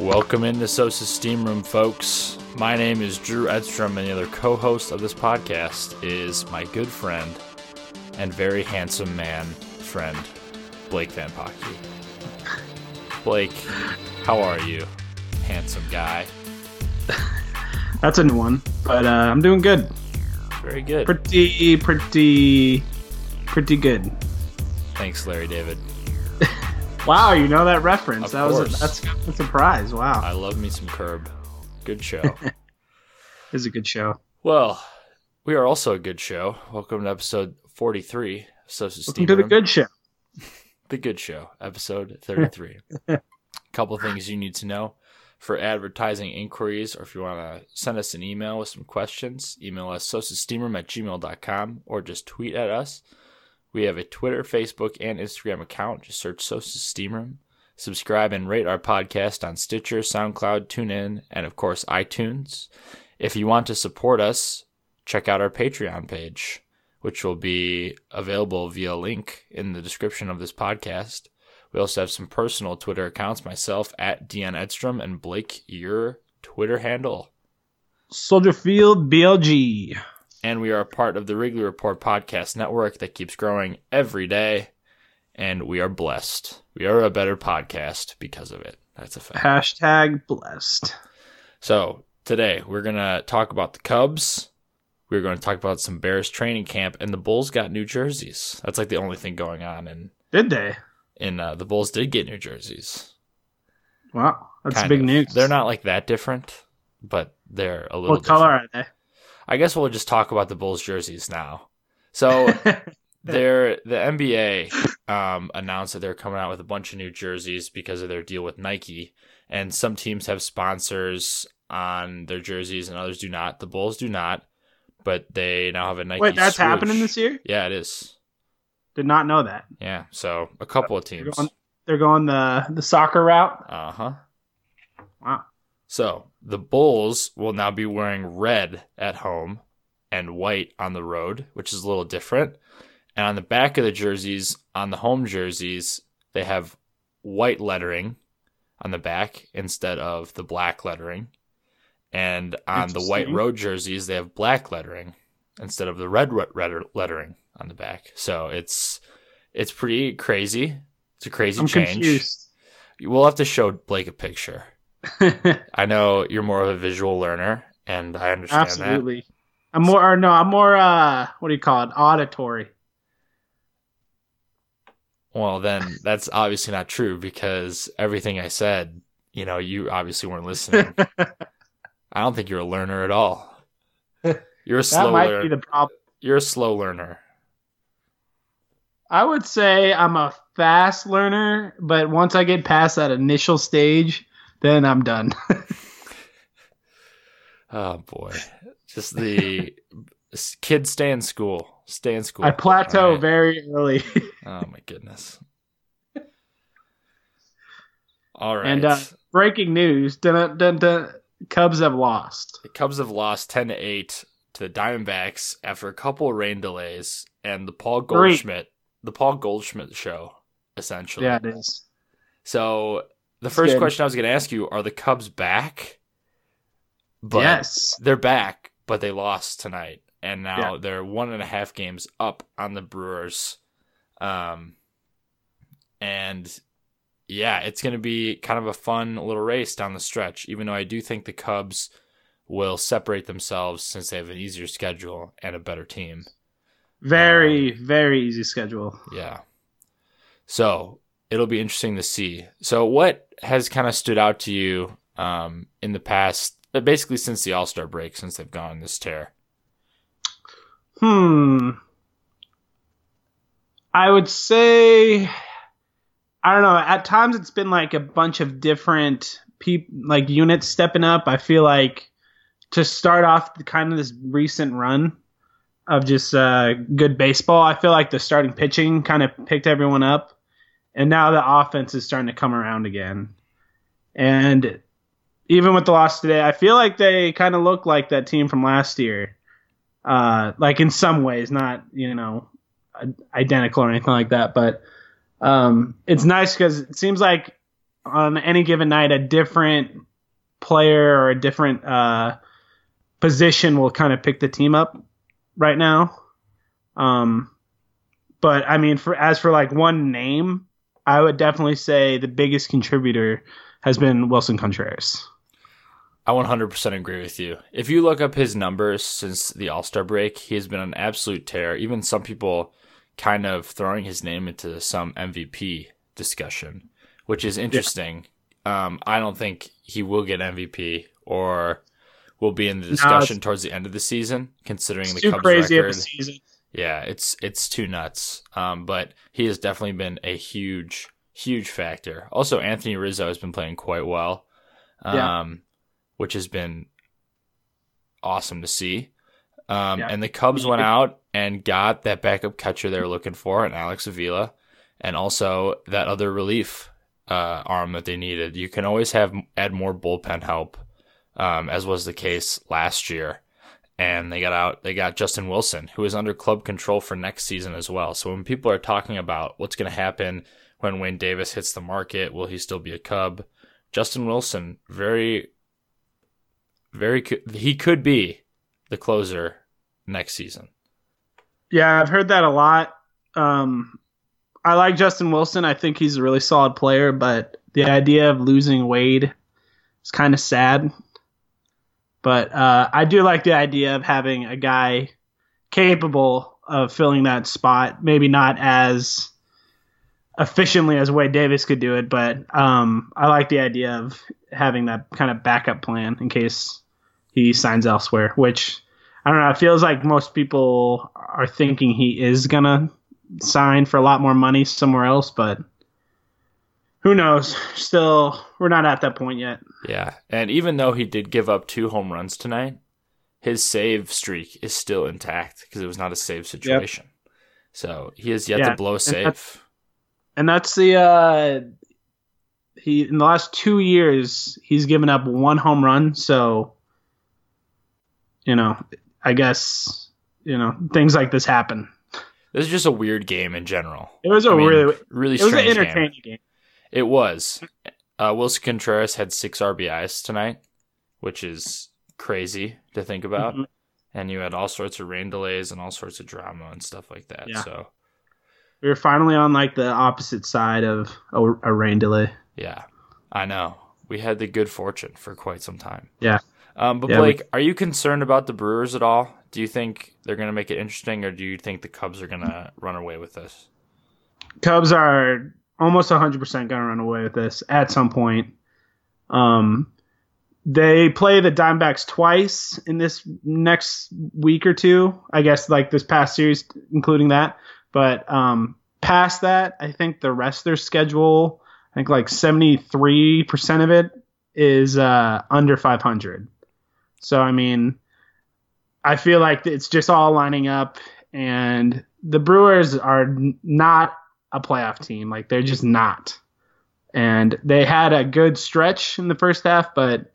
Welcome into Sosa's Steam Room, folks. My name is Drew Edstrom, and the other co host of this podcast is my good friend and very handsome man friend, Blake Van Pocky. Blake, how are you, handsome guy? That's a new one, but uh, I'm doing good. Very good. Pretty, pretty, pretty good. Thanks, Larry David. Wow, you know that reference. Of that was a, that's a surprise. Wow, I love me some Curb. Good show. it's a good show. well, we are also a good show. Welcome to episode 43 of Sosa's Welcome Steam to the good show. The Good Show, episode 33. a couple things you need to know for advertising inquiries, or if you want to send us an email with some questions, email us sosasteamroom at gmail.com or just tweet at us. We have a Twitter, Facebook, and Instagram account. Just search Sosa's Steam Room. Subscribe and rate our podcast on Stitcher, SoundCloud, TuneIn, and of course iTunes. If you want to support us, check out our Patreon page, which will be available via link in the description of this podcast. We also have some personal Twitter accounts, myself at Dion Edstrom and Blake, your Twitter handle. Soldier Field BLG. And we are a part of the Wrigley Report podcast network that keeps growing every day. And we are blessed. We are a better podcast because of it. That's a fact. Hashtag blessed. So today we're gonna talk about the Cubs. We're going to talk about some Bears training camp, and the Bulls got new jerseys. That's like the only thing going on, and Did they? and uh, the Bulls did get new jerseys. Wow, that's Kind big of. news. They're not like that different, but they're a little. What color different. are I guess we'll just talk about the Bulls jerseys now. So they? they're the NBA um, announced that they're coming out with a bunch of new jerseys because of their deal with Nike, and some teams have sponsors on their jerseys and others do not. The Bulls do not, but they now have a Nike. Wait, that's swoosh. happening this year? Yeah, it is. Did not know that. Yeah, so a couple of They're teams. going, they're going the the soccer route. Uh huh. Wow. So the Bulls will now be wearing red at home and white on the road, which is a little different. And on the back of the jerseys, on the home jerseys, they have white lettering on the back instead of the black lettering. And on the white road jerseys, they have black lettering instead of the red lettering on the back. So it's it's pretty crazy. It's a crazy I'm change. confused. We'll have to show Blake a picture. I know you're more of a visual learner, and I understand that. Absolutely. I'm more, or no, I'm more. uh What do you call it? Auditory. Well, then that's obviously not true because everything I said, you know, you obviously weren't listening. I don't think you're a learner at all. You're a slow That might learner. be the problem. You're a slow learner. I would say I'm a fast learner, but once I get past that initial stage, then I'm done. Oh boy, just the kids stay in school. Stay in school. I plateau right. very early. Oh my goodness. All right. And uh, breaking news: dun, dun, dun, Cubs have lost. The Cubs have lost 10 to 8 to the Diamondbacks after a couple of rain delays and the Paul Three. Goldschmidt, the Paul Goldschmidt show, essentially. Yeah, it is. So the first good. question I was going to ask you are the Cubs back? But yes. they're back, but they lost tonight. And now Yeah. they're one and a half games up on the Brewers. Um, and yeah, it's going to be kind of a fun little race down the stretch, even though I do think the Cubs will separate themselves since they have an easier schedule and a better team. Very, very easy schedule. Yeah. So it'll be interesting to see. So, what has kind of stood out to you um, in the past, uh, basically since the All Star break, since they've gone on this tear? Hmm. I would say, I don't know. At times, it's been like a bunch of different peop like units stepping up. I feel like to start off the, kind of this recent run of just uh, good baseball, I feel like the starting pitching kind of picked everyone up, and now the offense is starting to come around again. And even with the loss today, I feel like they kind of look like that team from last year uh, like in some ways, not you know identical or anything like that. But um, it's nice because it seems like on any given night a different player or a different uh, position will kind of pick the team up right now. Um, but I mean, for as for like one name, I would definitely say the biggest contributor has been Willson Contreras. I 100% agree with you. If you look up his numbers since the All Star break, he has been an absolute tear. Even some people kind of throwing his name into some MVP discussion, which is interesting. Yeah. Um, I don't think he will get MVP or will be in the discussion no, towards the end of the season, considering the Cubs record. Yeah, it's it's too nuts. Um, but he has definitely been a huge, huge factor. Also, Anthony Rizzo has been playing quite well. Um, yeah which has been awesome to see. Um, yeah. And the Cubs went out and got that backup catcher they were looking for, and Alex Avila, and also that other relief uh, arm that they needed. You can always have add more bullpen help, um, as was the case last year. And they got out. They got Justin Wilson, who is under club control for next season as well. So when people are talking about what's going to happen when Wade Davis hits the market, will he still be a Cub? Justin Wilson, very very he could be the closer next season. Yeah, I've heard that a lot. Um, I like Justin Wilson. I think he's a really solid player, but the idea of losing Wade is kind of sad. But uh, I do like the idea of having a guy capable of filling that spot. Maybe not as efficiently as Wade Davis could do it, but um, I like the idea of having that kind of backup plan in case he signs elsewhere. Which I don't know. It feels like most people are thinking he is gonna sign for a lot more money somewhere else, but who knows? Still, we're not at that point yet. Yeah, and even though he did give up two home runs tonight, his save streak is still intact because it was not a save situation. Yep. So he has yet yeah, to blow a save and that's the uh, he in the last two years he's given up one home run. So you know, I guess you know things like this happen. This is just a weird game in general. It was a I mean, really really it was an entertaining game. game. It was. Uh, Willson Contreras had six RBIs tonight, which is crazy to think about. Mm-hmm. And you had all sorts of rain delays and all sorts of drama and stuff like that. Yeah. So we were finally on like the opposite side of a, a rain delay. Yeah, I know. We had the good fortune for quite some time. Yeah. Um, but yeah, Blake, we, are you concerned about the Brewers at all? Do you think they're going to make it interesting, or do you think the Cubs are going to run away with this? Cubs are almost 100% going to run away with this at some point. Um, they play the Diamondbacks twice in this next week or two. I guess like this past series, including that. But um, past that, I think the rest of their schedule, I think like 73% of it is uh, under 500. So, I mean, I feel like it's just all lining up, and the Brewers are not a playoff team. Like, they're just not. And they had a good stretch in the first half, but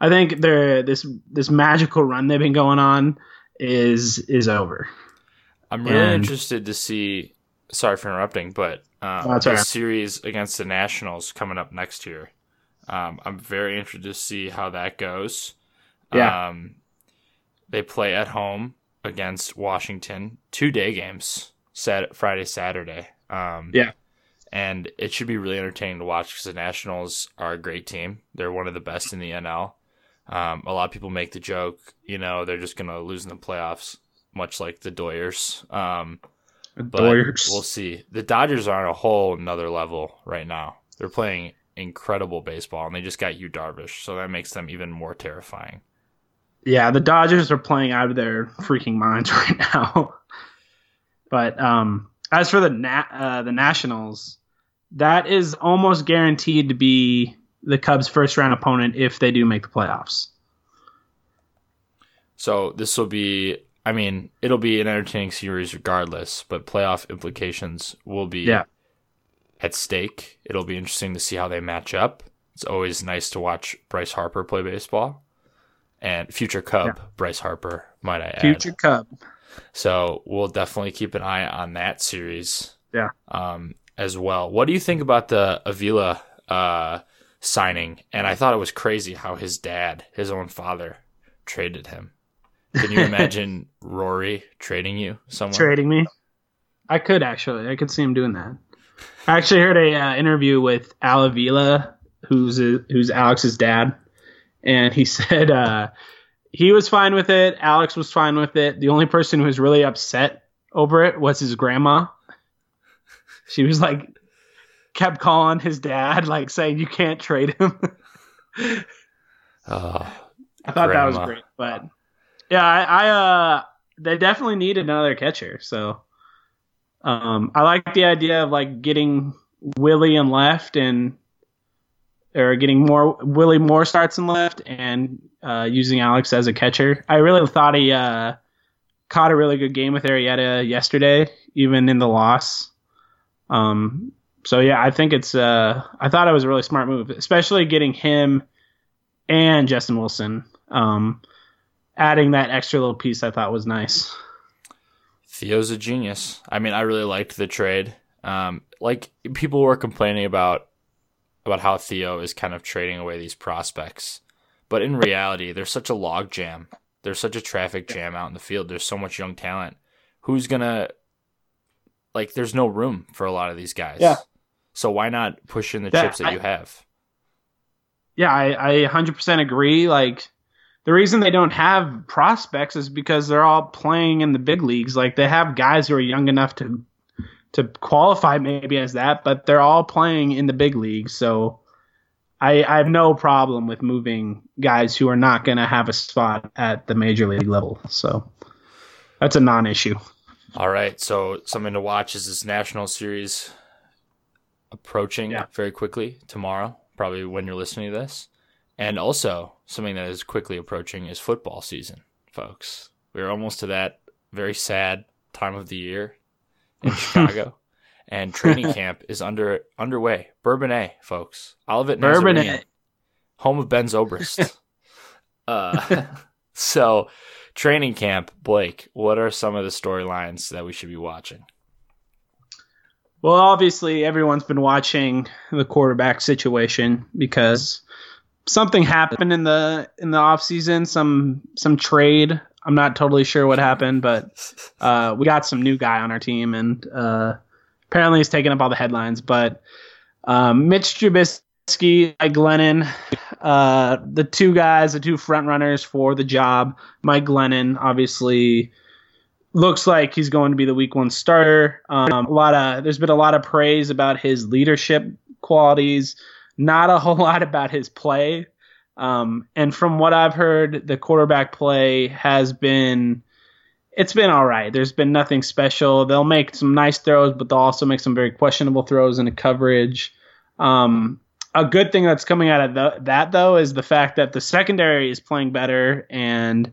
I think they're this this magical run they've been going on is is over. I'm really and, interested to see. Sorry for interrupting, but um, oh, the right. series against the Nationals coming up next year. Um, I'm very interested to see how that goes. Yeah. Um, they play at home against Washington, two day games, Sat- Friday, Saturday. Um, yeah. And it should be really entertaining to watch because the Nationals are a great team. They're one of the best in the NL. Um, a lot of people make the joke, you know, they're just going to lose in the playoffs much like the Doyers. Um, but Doyers. we'll see. The Dodgers are on a whole another level right now. They're playing incredible baseball, and they just got Yu Darvish, so that makes them even more terrifying. Yeah, the Dodgers are playing out of their freaking minds right now. But um, as for the na- uh, the Nationals, that is almost guaranteed to be the Cubs' first round opponent if they do make the playoffs. So this will be I mean, it'll be an entertaining series regardless, but playoff implications will be yeah. at stake. It'll be interesting to see how they match up. It's always nice to watch Bryce Harper play baseball. And future Cub, yeah. Bryce Harper, might I add. Future Cub. So we'll definitely keep an eye on that series. Yeah. Um, as well. What do you think about the Avila uh, signing, and I thought it was crazy how his dad, his own father, traded him. Can you imagine Rory trading you somewhere? Trading me? I could actually. I could see him doing that. I actually heard a uh, interview with Al Avila, who's a, who's Alex's dad, and he said uh, he was fine with it. Alex was fine with it. The only person who was really upset over it was his grandma. She was like, kept calling his dad, like saying you can't trade him. oh, I thought that was great, but yeah, I, I uh, they definitely need another catcher. So, um, I like the idea of like getting Willie and left and or getting more Willie Moore starts in left and uh, using Alex as a catcher. I really thought he uh, caught a really good game with Arrieta yesterday, even in the loss. Um, so yeah, I think it's uh, I thought it was a really smart move, especially getting him and Justin Wilson. Um, adding that extra little piece I thought was nice. Theo's a genius. I mean, I really liked the trade. Um, like people were complaining about about how Theo is kind of trading away these prospects, but in reality, there's such a log jam. There's such a traffic jam out in the field. There's so much young talent. Who's gonna like? There's no room for a lot of these guys. Yeah. So why not push in the That- chips that I- you have? Yeah, I, I 100% agree. Like, the reason they don't have prospects is because they're all playing in the big leagues. Like, they have guys who are young enough to to qualify maybe as that, but they're all playing in the big leagues. So, I, I have no problem with moving guys who are not going to have a spot at the major league level. So, that's a non-issue. All right, so something to watch is this national series approaching Yeah. very quickly tomorrow, probably when you're listening to this. And also, something that is quickly approaching is football season, folks. We're almost to that very sad time of the year in Chicago. And training camp is under underway. Bourbonnais, folks. Olivet Bourbonnais. Nazarene, home of Ben Zobrist. uh, so, training camp, Blake. What are some of the storylines that we should be watching? Well, obviously, everyone's been watching the quarterback situation because something happened in the in the off season. Some some trade. I'm not totally sure what happened, but uh, we got some new guy on our team, and uh, apparently he's taking up all the headlines. But um, Mitch Trubisky, Mike Glennon, uh, the two guys, the two front runners for the job. Mike Glennon, obviously looks like he's going to be the week one starter. Um, a lot of there's been a lot of praise about his leadership qualities, not a whole lot about his play. Um, and from what I've heard, the quarterback play has been it's been all right. There's been nothing special. They'll make some nice throws, but they'll also make some very questionable throws in the coverage. Um, a good thing that's coming out of the, that though is the fact that the secondary is playing better, and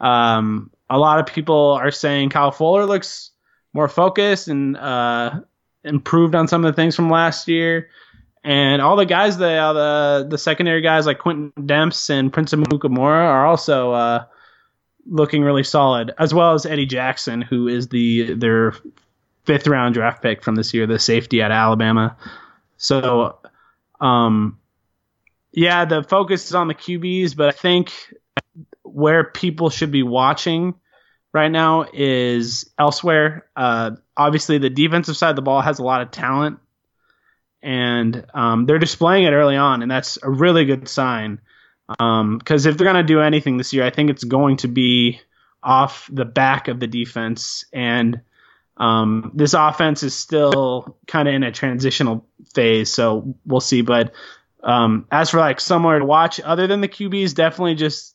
um, a lot of people are saying Kyle Fuller looks more focused and uh, improved on some of the things from last year. And all the guys, the uh, the the secondary guys like Quintin Demps and Prince Amukamara are also uh, looking really solid, as well as Eddie Jackson, who is the their fifth round draft pick from this year, the safety at Alabama. So, um, yeah, the focus is on the QBs, but I think where people should be watching right now is elsewhere. Uh, obviously, the defensive side of the ball has a lot of talent, and um, they're displaying it early on, and that's a really good sign. Because if they're going to do anything this year, I think it's going to be off the back of the defense. And um, this offense is still kind of in a transitional phase, so we'll see. But um, as for like somewhere to watch, other than the QBs, definitely just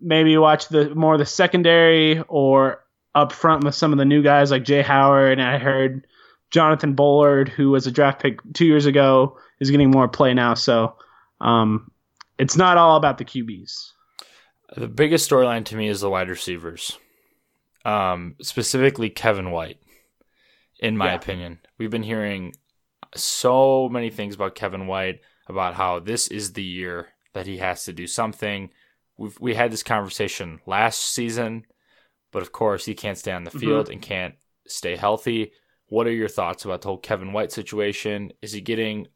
maybe watch the more the secondary or up front with some of the new guys like Jaye Howard. And I heard Jonathan Bullard, who was a draft pick two years ago, is getting more play now. So um, it's not all about the QBs. The biggest storyline to me is the wide receivers, um, specifically Kevin White. In my Yeah. opinion, we've been hearing so many things about Kevin White about how this is the year that he has to do something. We've we had this conversation last season, but of course he can't stay on the field and can't stay healthy. What are your thoughts about the whole Kevin White situation? Is he getting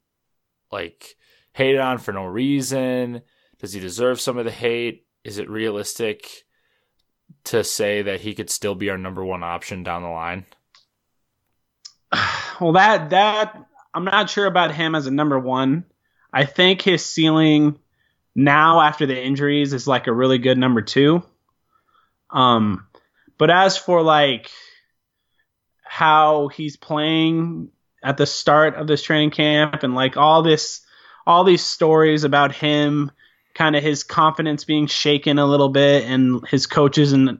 like hated on for no reason? Does he deserve some of the hate? Is it realistic to say that he could still be our number one option down the line? Well, that that I'm not sure about him as a number one. I think his ceiling now after the injuries is like a really good number two. Um, but as for like how he's playing at the start of this training camp and like all this all these stories about him kind of his confidence being shaken a little bit and his coaches and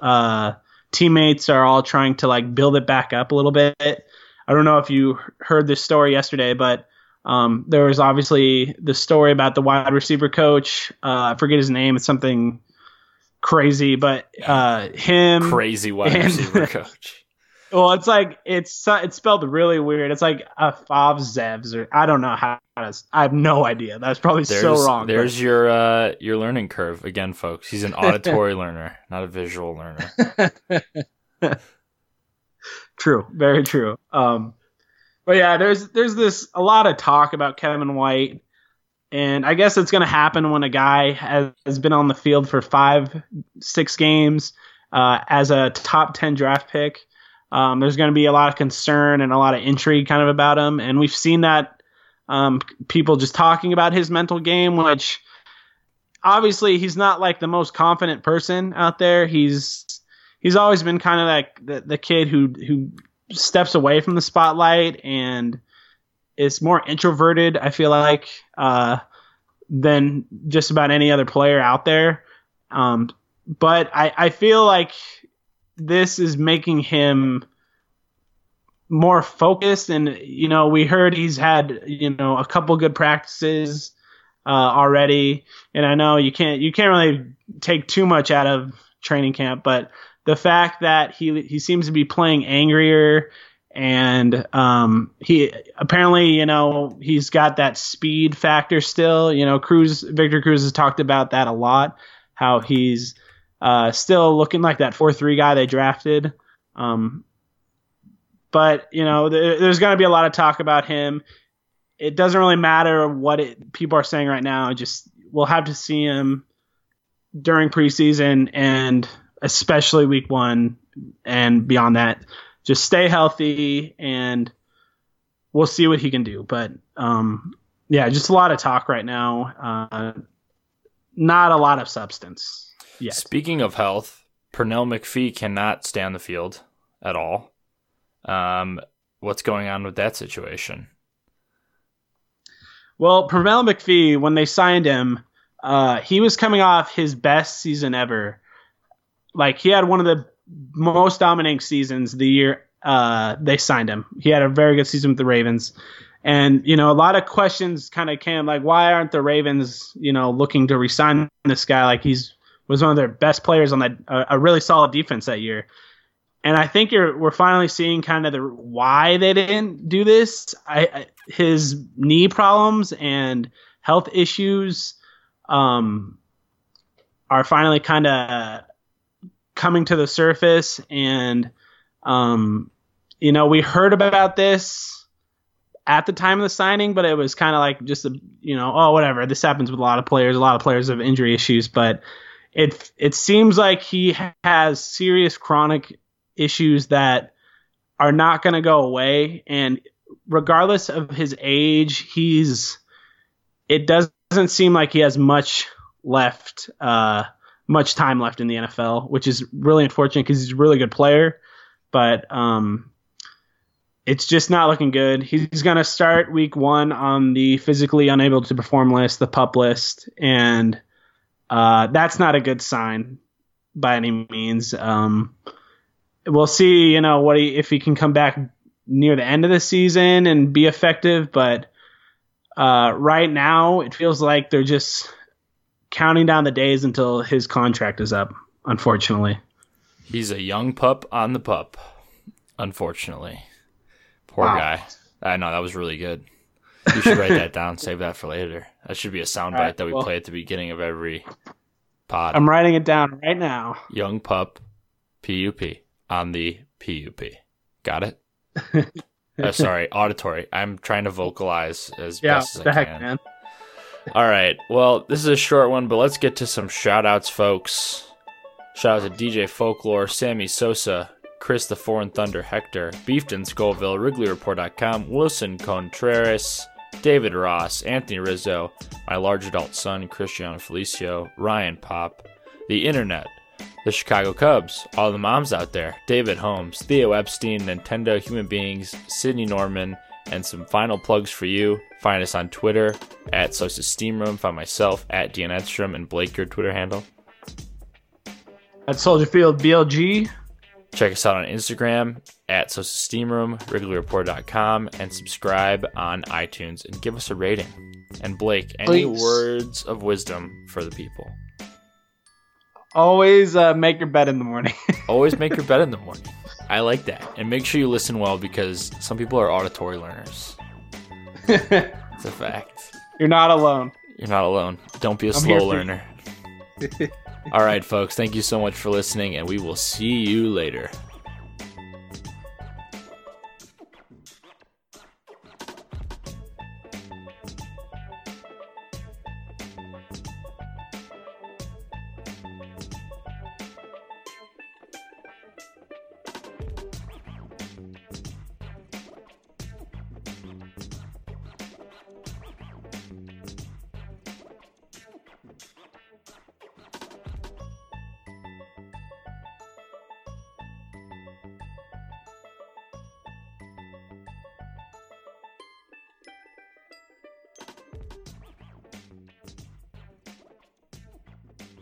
uh, teammates are all trying to like build it back up a little bit. I don't know if you heard this story yesterday, but um, there was obviously the story about the wide receiver coach. Uh, I forget his name. It's something crazy, but uh, him crazy wide and, receiver coach. Well, it's like it's it's spelled really weird. It's like a five zevs or I don't know how. To, I have no idea. That's probably there's, so wrong. There's but. your uh, your learning curve again, folks. He's an auditory learner, not a visual learner. true, very true. Um, but yeah, there's there's this a lot of talk about Kevin White, and I guess it's going to happen when a guy has, has, been on the field for five, six games uh, as a top ten draft pick. Um, there's going to be a lot of concern and a lot of intrigue kind of about him, and we've seen that um, people just talking about his mental game, which obviously he's not like the most confident person out there. He's he's always been kind of like the, the kid who who steps away from the spotlight and is more introverted. I feel like uh, than just about any other player out there. Um, but I, I feel like this is making him more focused. And you know we heard he's had you know a couple good practices uh, already. And i know you can't you can't really take too much out of training camp but the fact that he he seems to be playing angrier and um, he apparently you know he's got that speed factor still. You know cruz victor cruz has talked about that a lot how he's uh, still looking like that 4-3 guy they drafted um, but you know th- there's going to be a lot of talk about him it doesn't really matter what it, people are saying right now just we'll have to see him during preseason and especially week one and beyond that. Just stay healthy and we'll see what he can do. But um, yeah, just a lot of talk right now. Uh, not a lot of substance Speaking of health, Pernell McPhee cannot stay on the field at all. Um, what's going on with that situation? Well, Pernell McPhee, when they signed him, uh, he was coming off his best season ever like he had one of the most dominating seasons the year uh, they signed him. He had a very good season with the Ravens. And, you know, a lot of questions kind of came like, why aren't the Ravens, you know, looking to resign this guy? Like he's was one of their best players on that, a really solid defense that year. And I think we're finally seeing kind of the why they didn't do this. I, I his knee problems and health issues um, are finally kind of coming to the surface and um, you know we heard about this at the time of the signing but it was kind of like just a you know oh whatever this happens with a lot of players a lot of players have injury issues but it it seems like he has serious chronic issues that are not going to go away and regardless of his age he's it doesn't seem like he has much left uh, much time left in the NFL, which is really unfortunate because he's a really good player. But um, it's just not looking good. He's going to start week one on the physically unable to perform list, the pup list, and uh, that's not a good sign by any means. Um, we'll see, you know, what he if he can come back near the end of the season and be effective, but uh, right now it feels like they're just counting down the days until his contract is up, unfortunately. He's a young pup on the pup, unfortunately. Poor wow. guy. I know that was really good. You should write that down, save that for later. That should be a soundbite right, that we well, play at the beginning of every pod. I'm writing it down right now. Young pup, PUP on the PUP. Got it? Uh, sorry, auditory. I'm trying to vocalize as Yeah, best as the I heck, can. man. All right. Well, this is a short one, but let's get to some shout outs, folks. Shout out to DJ Folklore, Sammy Sosa, Chris the Foreign Thunder Hector, Beefton Scoville, WrigleyReport.com, Willson Contreras, David Ross, Anthony Rizzo, my large adult son, Cristiano Felicio, Ryan Pop, the internet, the Chicago Cubs, all the moms out there, David Holmes, Theo Epstein, Nintendo Human Beings, Sydney Norman, and some final plugs for you. Find us on Twitter at Steam Room. Find myself at Dean Edstrom and Blake, your Twitter handle. At Soldier Field BLG. Check us out on Instagram at Sosa Steam Room, WrigleyReport.com, and subscribe on iTunes and give us a rating. And Blake, any Please. words of wisdom for the people? Always uh, make your bed in the morning. Always make your bed in the morning. I like that. And make sure you listen well because some people are auditory learners. It's a fact. You're not alone. You're not alone. Don't be a I'm slow learner. All right, folks. Thank you so much for listening, and we will see you later.